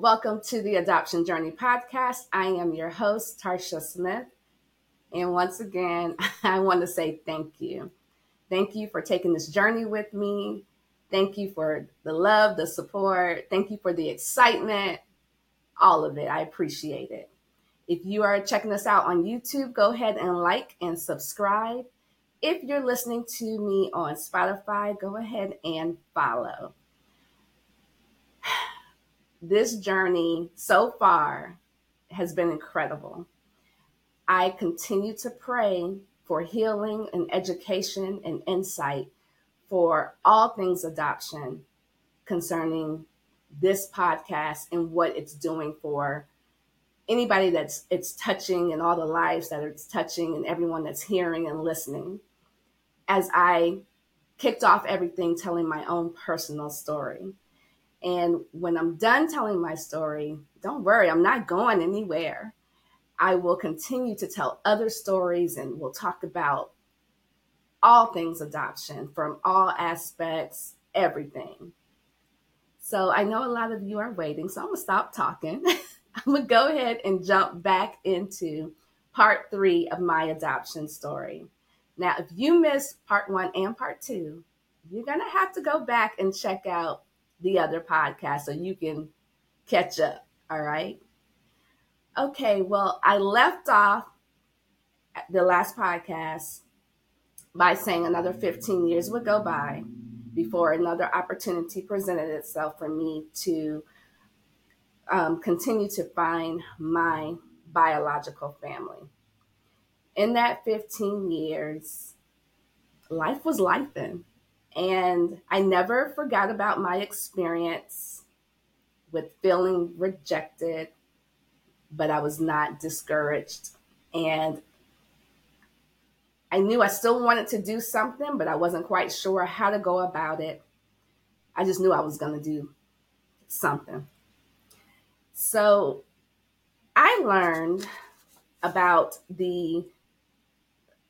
Welcome to the Adoption Journey podcast. I am your host, Tarcia Smith. And once again, I want to say thank you. Thank you for taking this journey with me. Thank you for the love, the support. Thank you for the excitement, all of it. I appreciate it. If you are checking us out on YouTube, go ahead and like and subscribe. If you're listening to me on Spotify, go ahead and follow. This journey so far has been incredible. I continue to pray for healing and education and insight for all things adoption concerning this podcast and what it's doing for anybody that's it's touching and all the lives that it's touching and everyone that's hearing and listening as i kicked off everything telling my own personal story and when i'm done telling my story don't worry i'm not going anywhere. I will continue to tell other stories and we'll talk about all things adoption from all aspects everything. So i know a lot of you are waiting so i'm gonna stop talking. I'm to go ahead and jump back into part three of my adoption story. Now, if you missed part one and part two, you're to have to go back and check out the other podcast so you can catch up. All right. Okay. Well, I left off the last podcast by saying another 15 years would go by before another opportunity presented itself for me to um, continue to find my biological family. In that 15 years, life was life then. And I never forgot about my experience with feeling rejected, but I was not discouraged. And I knew I still wanted to do something, but I wasn't quite sure how to go about it. I just knew I was going to do something. So I learned about the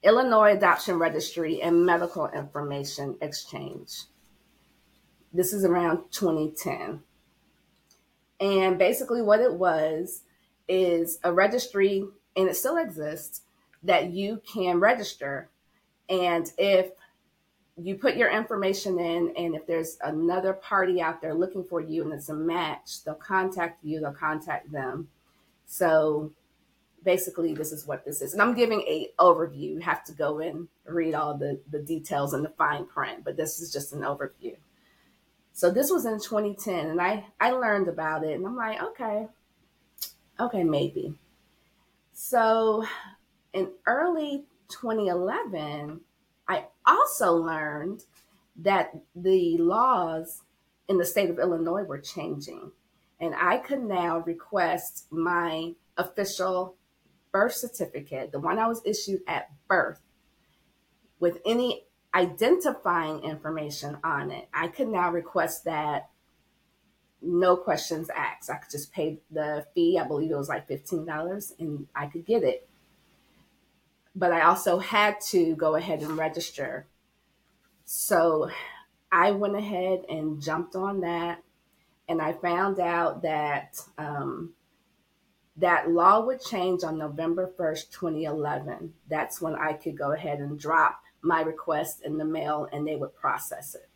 Illinois Adoption Registry and Medical Information Exchange. This is around 2010. And basically, what it was is a registry, and it still exists, that you can register. And if you put your information in, and if there's another party out there looking for you and it's a match, they'll contact you, they'll contact them. So basically, this is what this is. And I'm giving a overview. You have to go and read all the, the details and the fine print, but this is just an overview. So this was in 2010, and I, I learned about it, and I'm like, okay, okay, maybe. So in early 2011, I also learned that the laws in the state of Illinois were changing. And I could now request my official birth certificate, the one I was issued at birth, with any identifying information on it. I could now request that no questions asked. I could just pay the fee. I believe it was like $15 and I could get it but I also had to go ahead and register. So I went ahead and jumped on that, and I found out that um, that law would change on November 1st, 2011. That's when I could go ahead and drop my request in the mail and they would process it.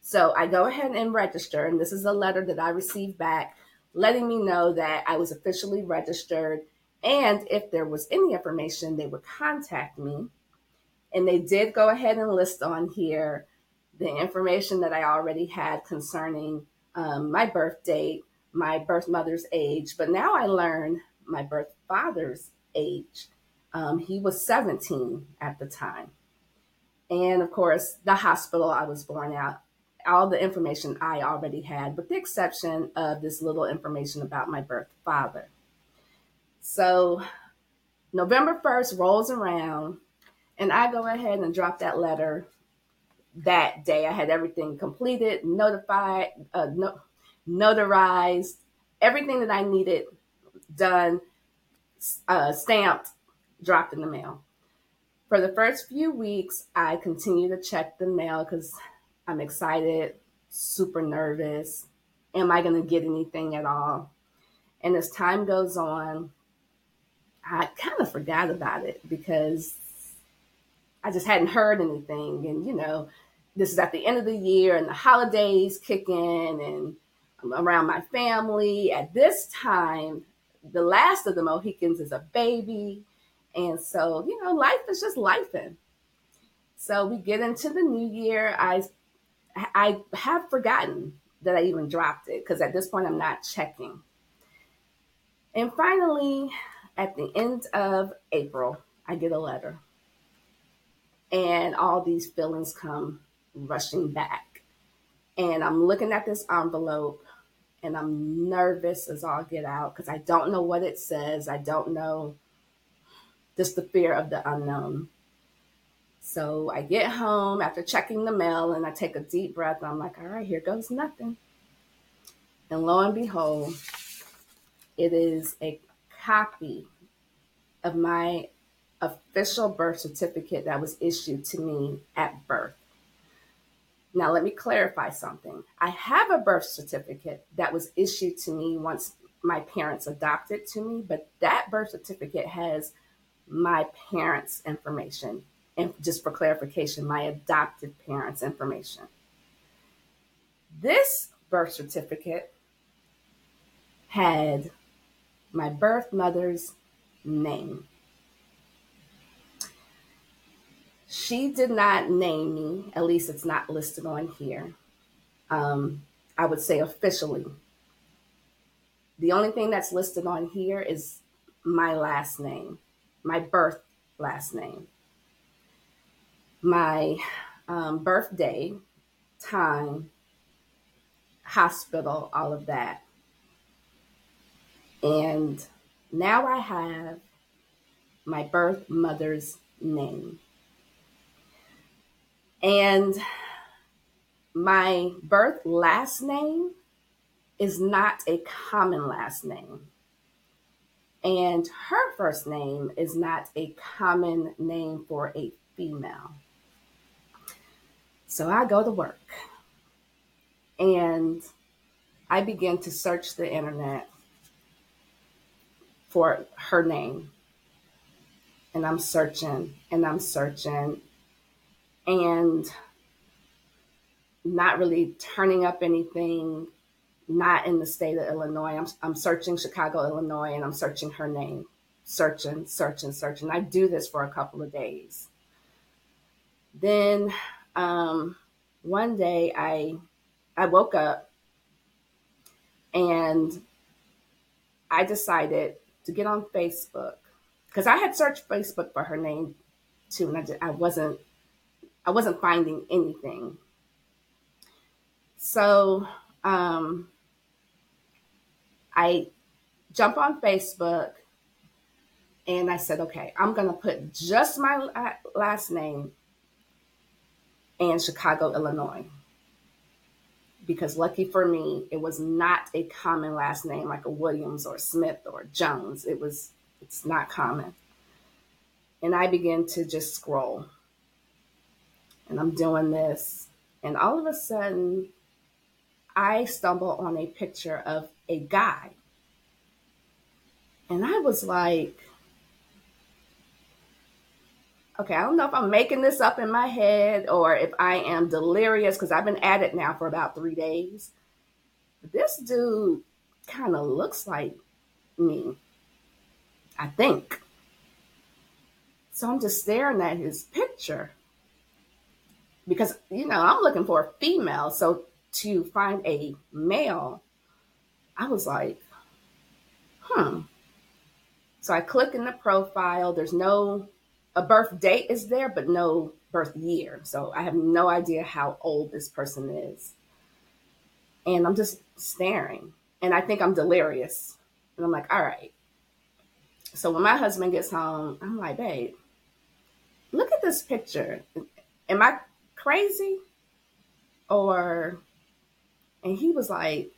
So I go ahead and register, and this is a letter that I received back letting me know that I was officially registered and if there was any information, they would contact me. And they did go ahead and list on here the information that I already had concerning um, my birth date, my birth mother's age. But now I learned my birth father's age. Um, he was 17 at the time. And of course, the hospital I was born at, all the information I already had, with the exception of this little information about my birth father. So November 1st rolls around, and I go ahead and drop that letter that day. I had everything completed, notified, uh, no, notarized, everything that I needed done, uh, stamped, dropped in the mail. For the first few weeks, I continue to check the mail because I'm excited, super nervous, am I going to get anything at all? And as time goes on, I kind of forgot about it because I just hadn't heard anything. And, you know, this is at the end of the year and the holidays kick in and around my family. At this time, the last of the Mohicans is a baby. And so, you know, life is just lifing. So we get into the new year. I I have forgotten that I even dropped it because at this point I'm not checking. And finally, at the end of April, I get a letter. And all these feelings come rushing back. And I'm looking at this envelope and I'm nervous as all get out because I don't know what it says. I don't know just the fear of the unknown. So I get home after checking the mail and I take a deep breath. I'm like, all right, here goes nothing. And lo and behold, it is a copy of my official birth certificate that was issued to me at birth. Now, let me clarify something. I have a birth certificate that was issued to me once my parents adopted to me, but that birth certificate has my parents' information. And just for clarification, my adopted parents' information. This birth certificate had my birth mother's name. She did not name me, at least it's not listed on here. Um, I would say officially. The only thing that's listed on here is my last name, my birth last name, my um, birthday, time, hospital, all of that. And now I have my birth mother's name. And my birth last name is not a common last name. And her first name is not a common name for a female. So I go to work and I begin to search the internet for her name. And I'm searching and I'm searching and not really turning up anything, not in the state of Illinois. I'm, I'm searching Chicago, Illinois, and I'm searching her name, searching, searching, searching. I do this for a couple of days. Then um, one day I I woke up and I decided to get on Facebook because I had searched Facebook for her name too, and I, I wasn't I wasn't finding anything. So um, I jump on Facebook and I said, okay, I'm going to put just my last name and Chicago, Illinois. Because lucky for me, it was not a common last name like a Williams or Smith or Jones. It was, it's not common. And I began to just scroll and I'm doing this. And all of a sudden, I stumble on a picture of a guy. And I was like, okay, I don't know if I'm making this up in my head or if I am delirious because I've been at it now for about three days. This dude kind of looks like me, I think. So I'm just staring at his picture because you know I'm looking for a female. So to find a male, I was like, hmm. So I click in the profile. There's no a birth date is there, but no birth year. So I have no idea how old this person is. And I'm just staring. And I think I'm delirious. And I'm like, all right. So when my husband gets home, I'm like, babe, look at this picture. Am I crazy? Or, and he was like,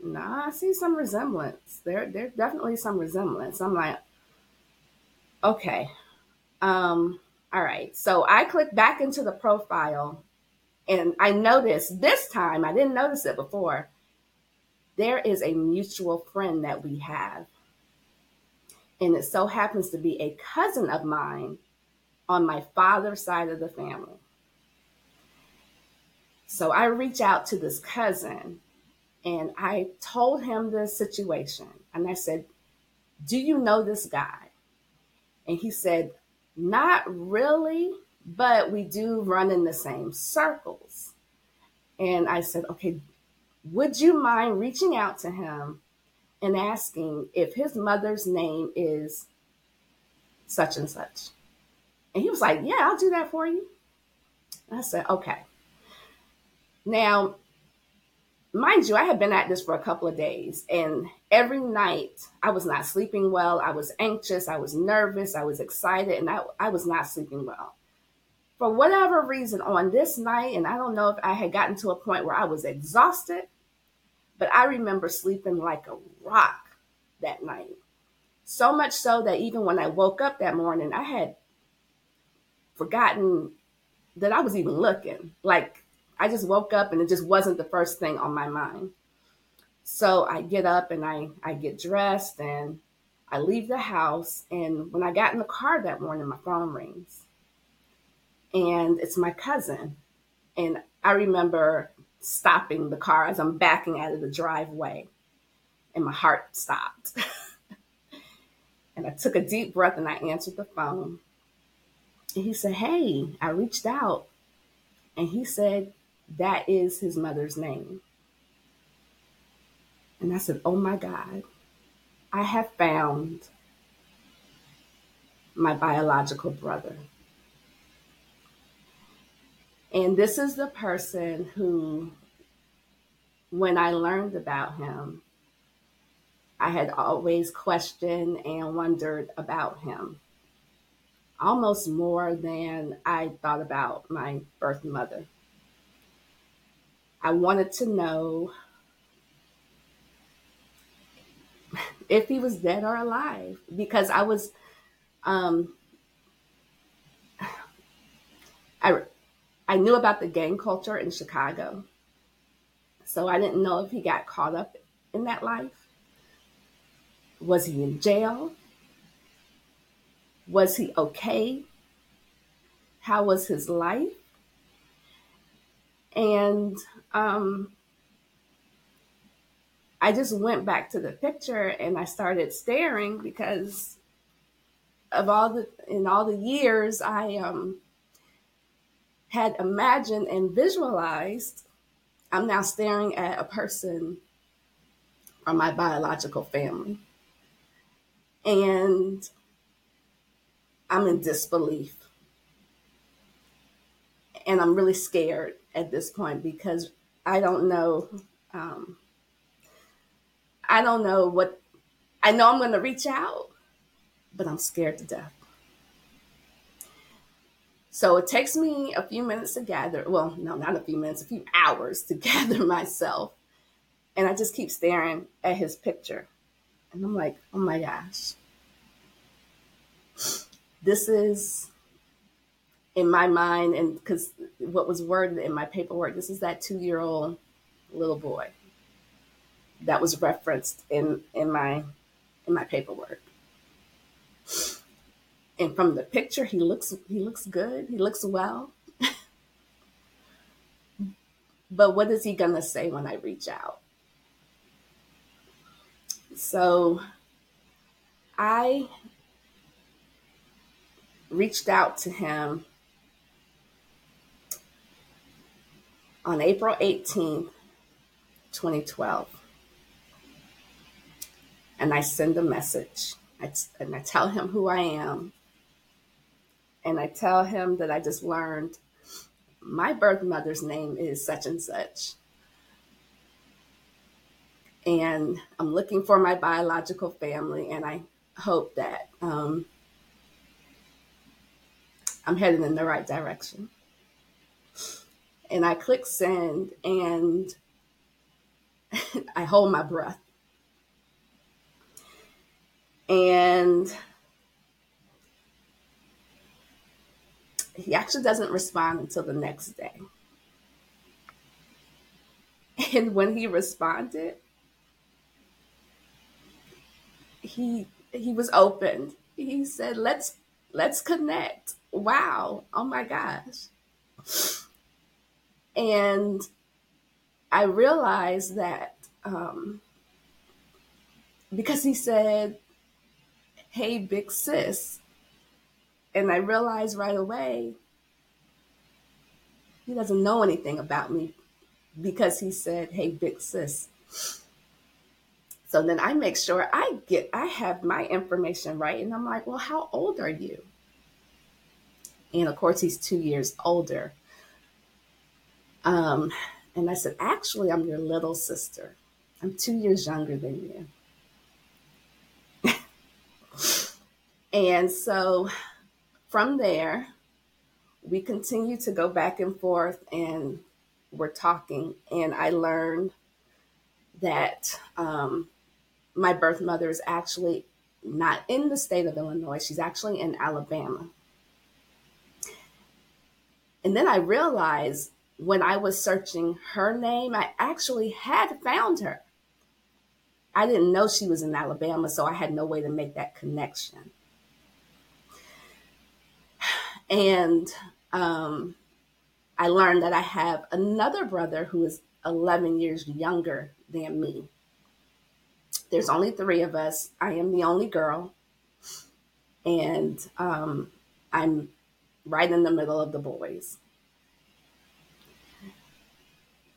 nah, I see some resemblance. There, there's definitely some resemblance. I'm like, okay. Um, all right. So I click back into the profile and I noticed this time, I didn't notice it before. there is a mutual friend that we have. And it so happens to be a cousin of mine on my father's side of the family. So I reach out to this cousin and I told him the situation. And I said, Do you know this guy? And he said, Not really, but we do run in the same circles. And I said, Okay, would you mind reaching out to him and asking if his mother's name is such and such? And he was like, Yeah, I'll do that for you. I said, Okay. Now, mind you, I had been at this for a couple of days, and every night I was not sleeping well. I was anxious, I was nervous, I was excited, and I, I was not sleeping well. For whatever reason, on this night, and I don't know if I had gotten to a point where I was exhausted, but I remember sleeping like a rock that night. So much so that even when I woke up that morning, I had forgotten that I was even looking. Like I just woke up and it just wasn't the first thing on my mind. So I get up and I, I get dressed and I leave the house. And when I got in the car that morning, my phone rings. And it's my cousin. And I remember stopping the car as I'm backing out of the driveway. And my heart stopped. and I took a deep breath and I answered the phone. And he said, Hey, I reached out. And he said, that is his mother's name. And I said, Oh my God, I have found my biological brother. And this is the person who, when I learned about him, I had always questioned and wondered about him, almost more than I thought about my birth mother. I wanted to know if he was dead or alive because I was um, I I knew about the gang culture in Chicago. So I didn't know if he got caught up in that life. Was he in jail? Was he okay? How was his life? And um, I just went back to the picture and I started staring because of all the in all the years I um, had imagined and visualized. I'm now staring at a person from my biological family, and I'm in disbelief, and I'm really scared at this point because I don't know. Um, I don't know what. I know I'm going to reach out, but I'm scared to death. So it takes me a few minutes to gather. Well, no, not a few minutes, a few hours to gather myself. And I just keep staring at his picture. And I'm like, oh my gosh. This is in my mind, and because what was worded in my paperwork, this is that two year old little boy that was referenced in, in my in my paperwork. And from the picture, he looks he looks good. He looks well. but what is he gonna say when I reach out? So I reached out to him on April 18th, 2012. And I send a message. I, and I tell him who I am. And I tell him that I just learned my birth mother's name is such and such. And I'm looking for my biological family, and I hope that um, I'm heading in the right direction and I click send and I hold my breath. And he actually doesn't respond until the next day. And when he responded, he he was open. He said, "Let's let's connect." Wow! Oh my gosh! And I realized that um, because he said, "Hey, big sis," and I realized right away he doesn't know anything about me because he said, "Hey, big sis." So then I make sure I get I have my information right, and I'm like, "Well, how old are you?" And of course, he's two years older. Um, and I said, "Actually, I'm your little sister. I'm two years younger than you." and so from there, we continue to go back and forth and we're talking. And I learned that um, my birth mother is actually not in the state of Illinois, she's actually in Alabama. And then I realized when I was searching her name, I actually had found her. I didn't know she was in Alabama, so I had no way to make that connection. And um, I learned that I have another brother who is 11 years younger than me. There's only three of us. I am the only girl. And um, I'm right in the middle of the boys.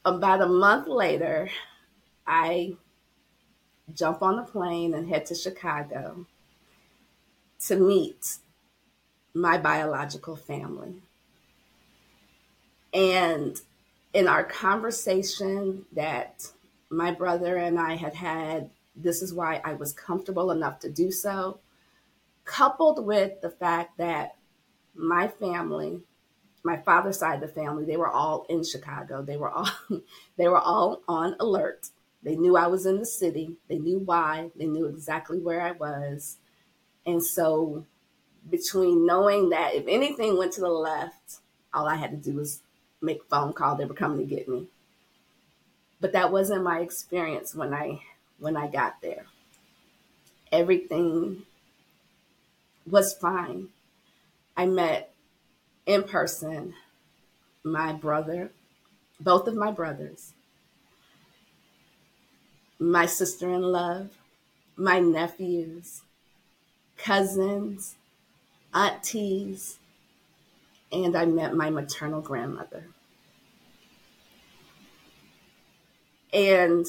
About a month later, I jump on the plane and head to Chicago to meet my biological family. And in our conversation that my brother and I had had, this is why I was comfortable enough to do so, coupled with the fact that my family, my father's side of the family, they were all in Chicago. They were all they were all on alert. They knew I was in the city. They knew why. They knew exactly where I was. And so between knowing that if anything went to the left, all I had to do was make a phone call. They were coming to get me. But that wasn't my experience when I when I got there. Everything was fine. I met in person my brother, both of my brothers, my sister in love, my nephews, cousins, aunties, and I met my maternal grandmother. And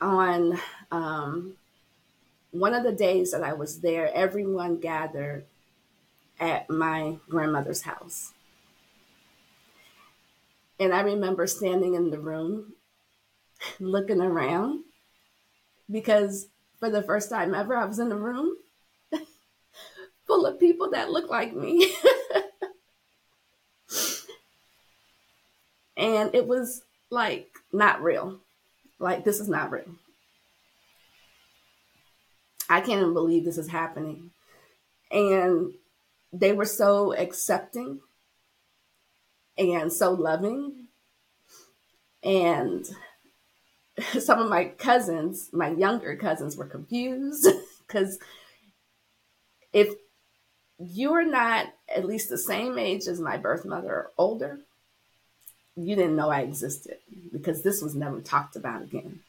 on um, one of the days that I was there, everyone gathered at my grandmother's house. And I remember standing in the room, looking around, because for the first time ever, I was in a room full of people that look like me. and it was like not real. Like this is not real. I can't even believe this is happening. And they were so accepting and so loving. And some of my cousins, my younger cousins, were confused because if you're not at least the same age as my birth mother or older, you didn't know I existed because this was never talked about again.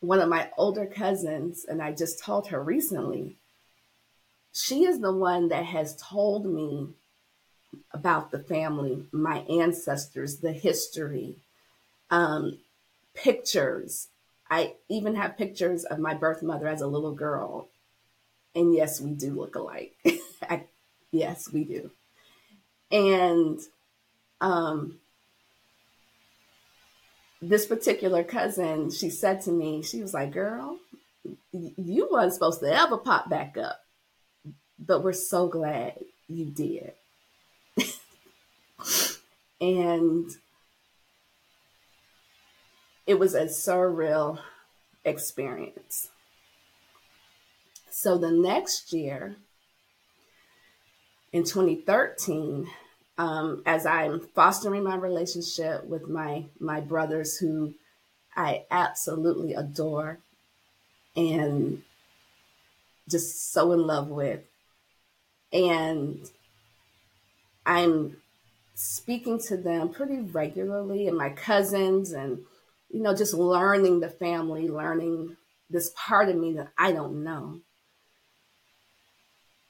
One of my older cousins, and I just told her recently, she is the one that has told me about the family, my ancestors, the history, um, pictures. I even have pictures of my birth mother as a little girl and yes, we do look alike. I, yes, we do. And um, this particular cousin, she said to me, she was like, Girl, you weren't supposed to ever pop back up, but we're so glad you did. and it was a surreal experience. So the next year, in 2013, um, as I'm fostering my relationship with my my brothers, who I absolutely adore, and just so in love with. And I'm speaking to them pretty regularly and my cousins and you know just learning the family learning this part of me that i don't know.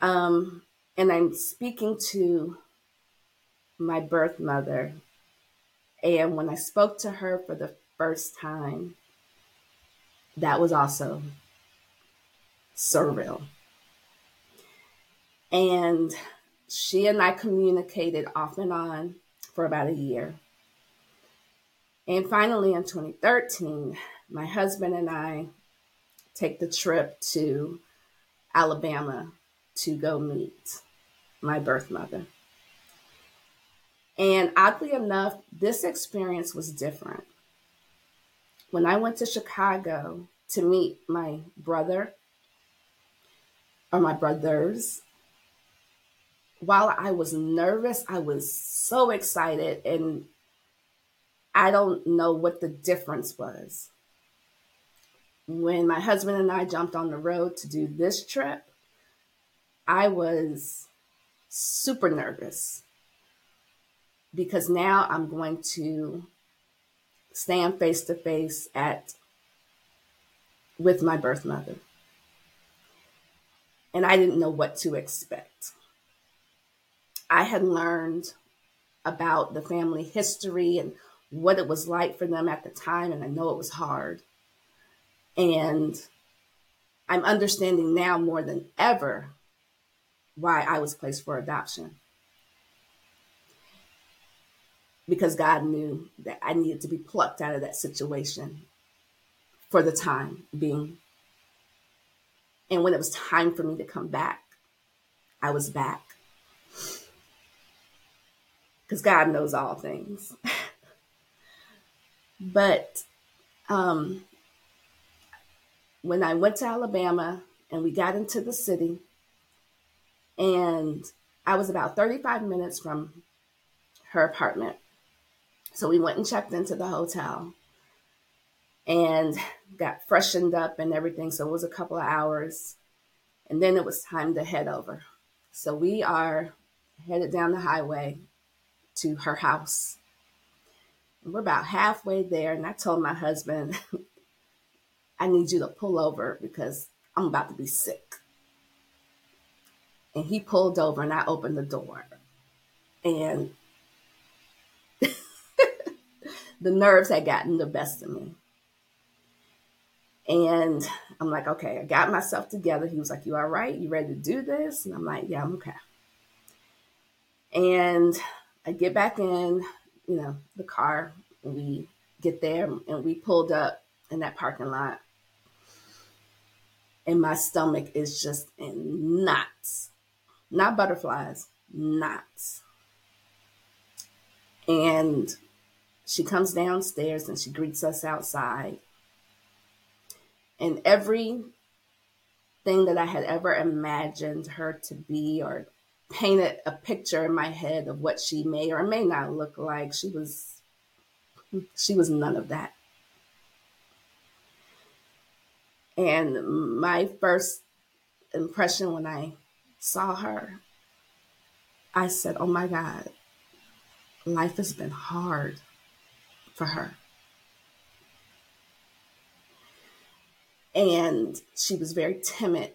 Um, and i'm speaking to my birth mother. And when i spoke to her for the first time that was also surreal and she and I communicated off and on for about a year. And finally, in 2013, my husband and I take the trip to Alabama to go meet my birth mother. And oddly enough, this experience was different. When I went to Chicago to meet my brother or my brothers, while I was nervous, I was so excited. And I don't know what the difference was. When my husband and I jumped on the road to do this trip, I was super nervous because now I'm going to stand face to face at with my birth mother. And I didn't know what to expect. I had learned about the family history and what it was like for them at the time, and I know it was hard. And I'm understanding now more than ever why I was placed for adoption. Because God knew that I needed to be plucked out of that situation for the time being. And when it was time for me to come back, I was back because God knows all things. but um, when I went to Alabama and we got into the city, and I was about 35 minutes from her apartment. So we went and checked into the hotel and got freshened up and everything. So it was a couple of hours. And then it was time to head over. So we are headed down the highway to her house. We're about halfway there, and I told my husband, I need you to pull over because I'm about to be sick. And he pulled over, and I opened the door. And the nerves had gotten the best of me. And I'm like, okay, I got myself together. He was like, You all right? You ready to do this? And I'm like, Yeah, I'm okay. And I get back in, you know, the car. And we get there and we pulled up in that parking lot. And my stomach is just in knots. Not butterflies, knots. And she comes downstairs and she greets us outside. And everything that I had ever imagined her to be or painted a picture in my head of what she may or may not look like. She was she was none of that. And my first impression when I saw her, I said, Oh my God, life has been hard for her. And she was very timid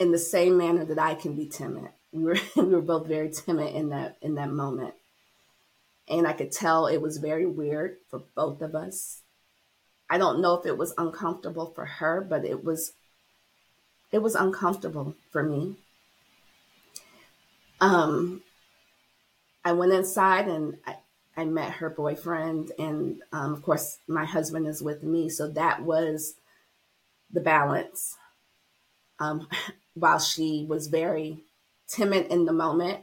in the same manner that I can be timid. We were we were both very timid in that in that moment. And I could tell it was very weird for both of us. I don't know if it was uncomfortable for her, but it was it was uncomfortable for me. Um I went inside and I, I met her boyfriend and um, of course my husband is with me, so that was the balance. Um, while she was very timid in the moment,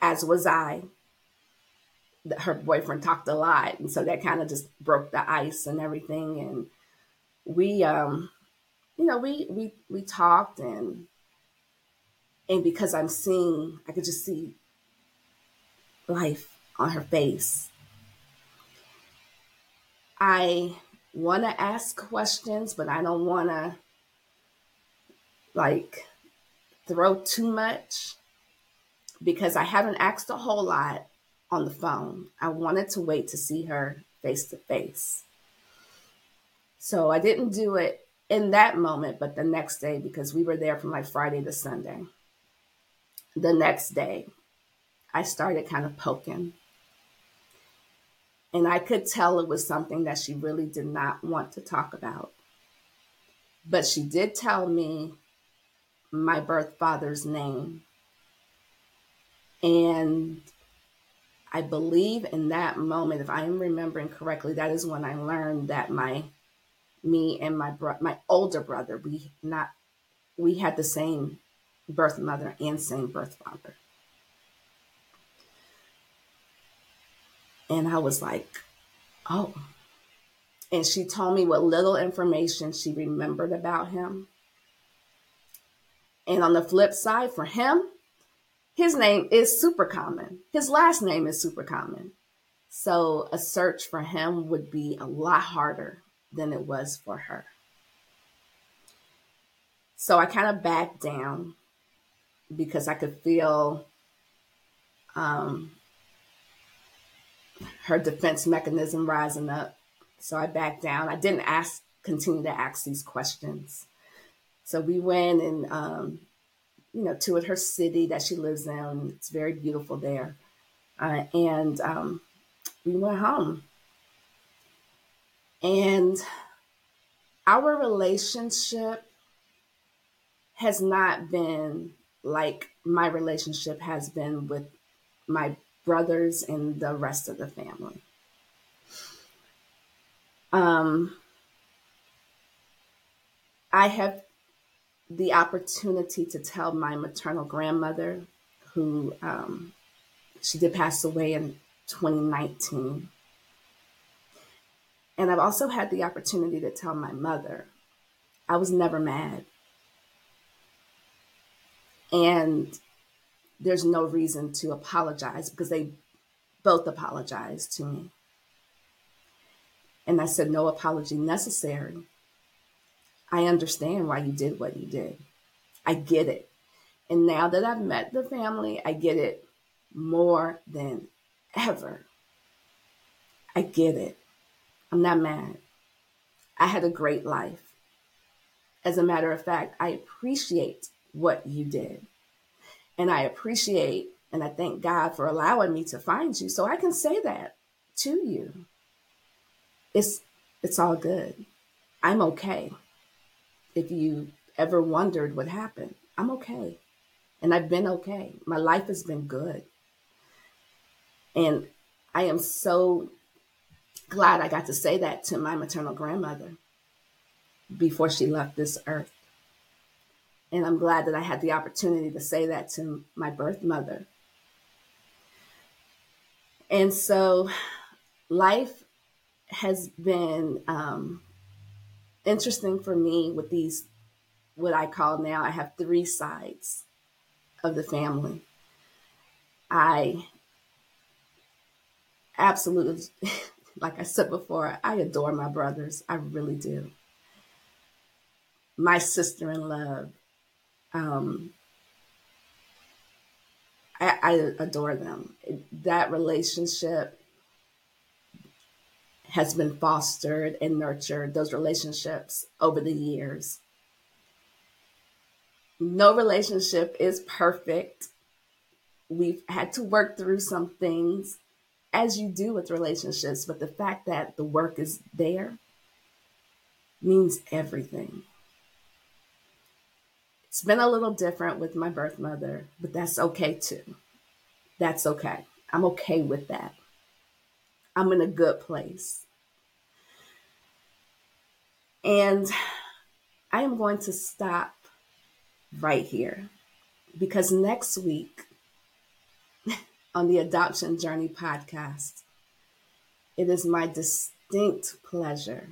as was I, her boyfriend talked a lot. And so that kind of just broke the ice and everything. And we, um, you know, we, we, we talked and, and because I'm seeing, I could just see life on her face. I want to ask questions, but I don't want to like throw too much because I haven't asked a whole lot on the phone. I wanted to wait to see her face to face. So I didn't do it in that moment, but the next day because we were there from like Friday to Sunday. The next day, I started kind of poking. And I could tell it was something that she really did not want to talk about. But she did tell me my birth father's name. And I believe in that moment, if I am remembering correctly, that is when I learned that my me and my bro- my older brother, we not we had the same birth mother and same birth father. And I was like, oh. And she told me what little information she remembered about him. And on the flip side, for him, his name is super common. His last name is super common. So a search for him would be a lot harder than it was for her. So I kind of backed down because I could feel um, her defense mechanism rising up. So I backed down. I didn't ask, continue to ask these questions. So we went and, um, you know, toured her city that she lives in. It's very beautiful there. Uh, and um, we went home. And our relationship has not been like my relationship has been with my brothers and the rest of the family. Um, I have the opportunity to tell my maternal grandmother, who um, she did pass away in 2019. And I've also had the opportunity to tell my mother I was never mad. And there's no reason to apologize because they both apologized to me. And I said, no apology necessary. I understand why you did what you did. I get it. And now that I've met the family, I get it more than ever. I get it. I'm not mad. I had a great life. As a matter of fact, I appreciate what you did. And I appreciate and I thank God for allowing me to find you so I can say that to you. It's it's all good. I'm okay. If you ever wondered what happened, I'm okay. And I've been okay. My life has been good. And I am so glad I got to say that to my maternal grandmother before she left this earth. And I'm glad that I had the opportunity to say that to my birth mother. And so life has been um, interesting for me with these, what I call now, I have three sides of the family. I absolutely like I said before, I adore my brothers. I really do. My sister in love. Um, I, I adore them. That relationship has been fostered and nurtured, those relationships over the years. No relationship is perfect. We've had to work through some things as you do with relationships, but the fact that the work is there means everything. It's been a little different with my birth mother, but that's okay too. That's okay. I'm okay with that. I'm in a good place. And I am going to stop right here because next week on the Adoption Journey podcast. It is my distinct pleasure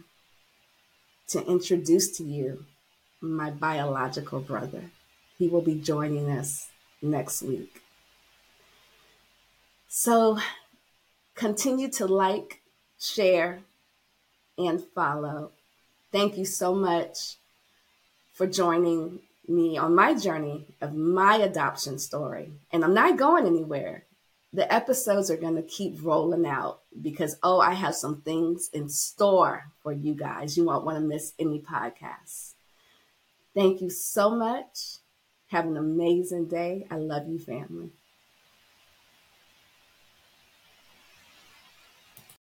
to introduce to you my biological brother. He will be joining us next week. So continue to like, share, and follow. Thank you so much for joining me on my journey of my adoption story. And I'm not going anywhere. The episodes are going to keep rolling out because, oh, I have some things in store for you guys. You won't want to miss any podcasts. Thank you so much. Have an amazing day. I love you, family.